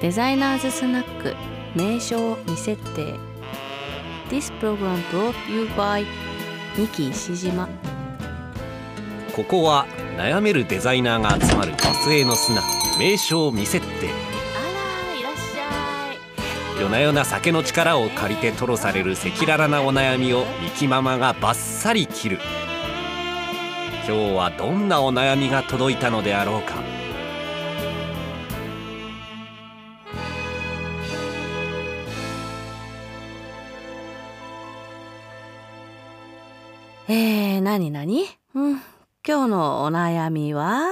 デザイナーズスナック名称未設定 This program brought you by 二木石島ここは悩めるデザイナーが集まる女性のスナック名称未設定あらいらっしゃい。夜な夜な酒の力を借りて吐露される赤裸々なお悩みをミキママがバッサリ切る。今日はどんなお悩みが届いたのであろうかえー、なになに？うん今日のお悩みは？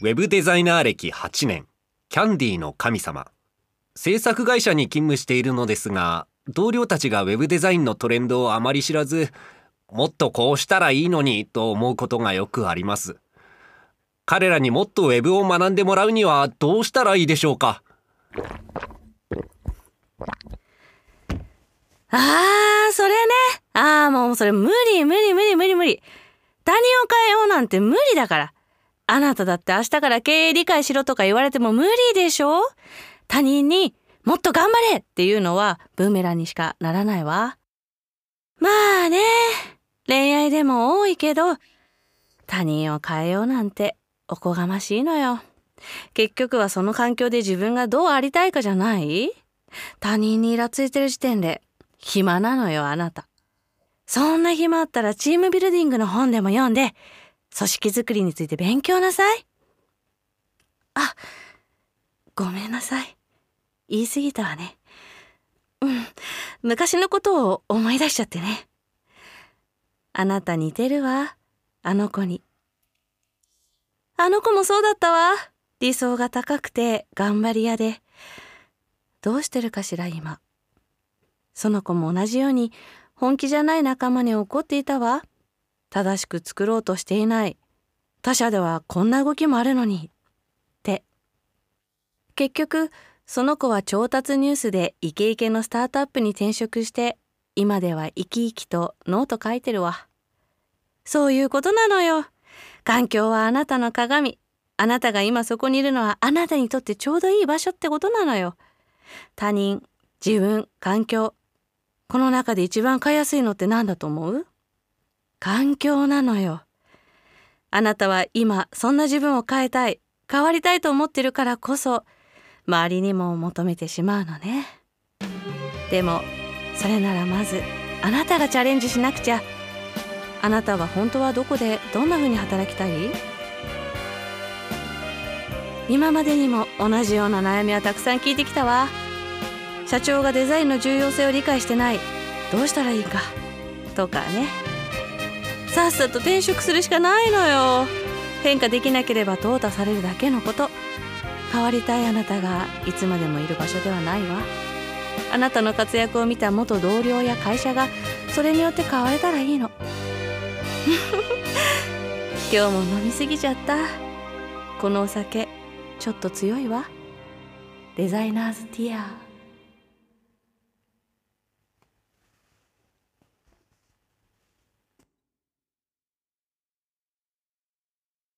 ウェブデザイナー歴8年。キャンディーの神様。制作会社に勤務しているのですが同僚たちがウェブデザインのトレンドをあまり知らずもっとこうしたらいいのにと思うことがよくあります。彼らにもっとウェブを学んでもらうにはどうしたらいいでしょうか？あーそれね。あーもうそれ無理無理無理無理無理。他人を変えようなんて無理だから。あなただって明日から経営理解しろとか言われても無理でしょ？他人にもっと頑張れっていうのはブーメランにしかならないわ。まあね。恋愛でも多いけど他人を変えようなんておこがましいのよ。結局はその環境で自分がどうありたいかじゃない？他人にイラついてる時点で暇なのよあなた。そんな暇あったらチームビルディングの本でも読んで組織づくりについて勉強なさい。あごめんなさい。言い過ぎたわね。うん。昔のことを思い出しちゃってね。あなた似てるわ。あの子に。あの子もそうだったわ。理想が高くて頑張り屋で。どうしてるかしら今。その子も同じように本気じゃない仲間に怒っていたわ。正しく作ろうとしていない。他社ではこんな動きもあるのに。って。結局その子は調達ニュースでイケイケのスタートアップに転職して今では生き生きとノート書いてるわ。そういうことなのよ。環境はあなたの鏡。あなたが今そこにいるのはあなたにとってちょうどいい場所ってことなのよ。他人自分環境。この中で一番買いやすいのって何だと思う？環境なのよ。あなたは今そんな自分を変えたい。変わりたいと思ってるからこそ周りにも求めてしまうのね。でもそれならまずあなたがチャレンジしなくちゃ。あなたは本当はどこでどんな風に働きたい？今までにも同じような悩みはたくさん聞いてきたわ。社長がデザインの重要性を理解してない。どうしたらいいか。とかね。さっさと転職するしかないのよ。変化できなければ淘汰されるだけのこと。変わりたいあなたがいつまでもいる場所ではないわ。あなたの活躍を見た元同僚や会社がそれによって変われたらいいの。今日も飲みすぎちゃった。このお酒ちょっと強いわ。デザイナーズティア。